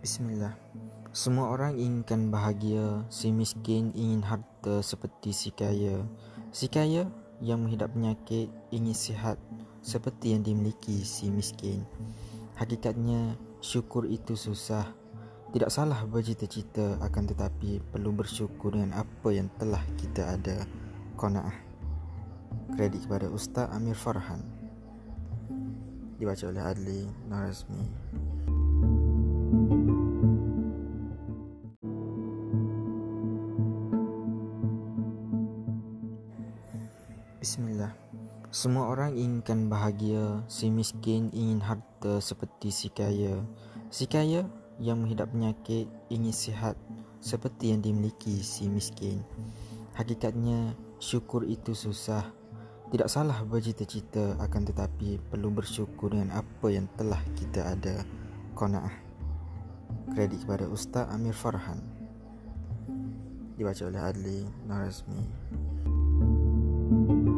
Bismillah. Semua orang inginkan bahagia, si miskin ingin harta seperti si kaya. Si kaya yang menghidap penyakit ingin sihat seperti yang dimiliki si miskin. Hakikatnya, syukur itu susah. Tidak salah bercita-cita akan tetapi perlu bersyukur dengan apa yang telah kita ada. Qanaah. Kredit kepada Ustaz Amir Farhan. Dibaca oleh Adli Narazmi. Bismillah. Semua orang inginkan bahagia, si miskin ingin harta seperti si kaya. Si kaya yang menghidap penyakit ingin sihat seperti yang dimiliki si miskin. Hakikatnya, syukur itu susah. Tidak salah bercita-cita akan tetapi perlu bersyukur dengan apa yang telah kita ada. Qanaah. Kredit kepada Ustaz Amir Farhan. Dibaca oleh Adli Narazmi. thank you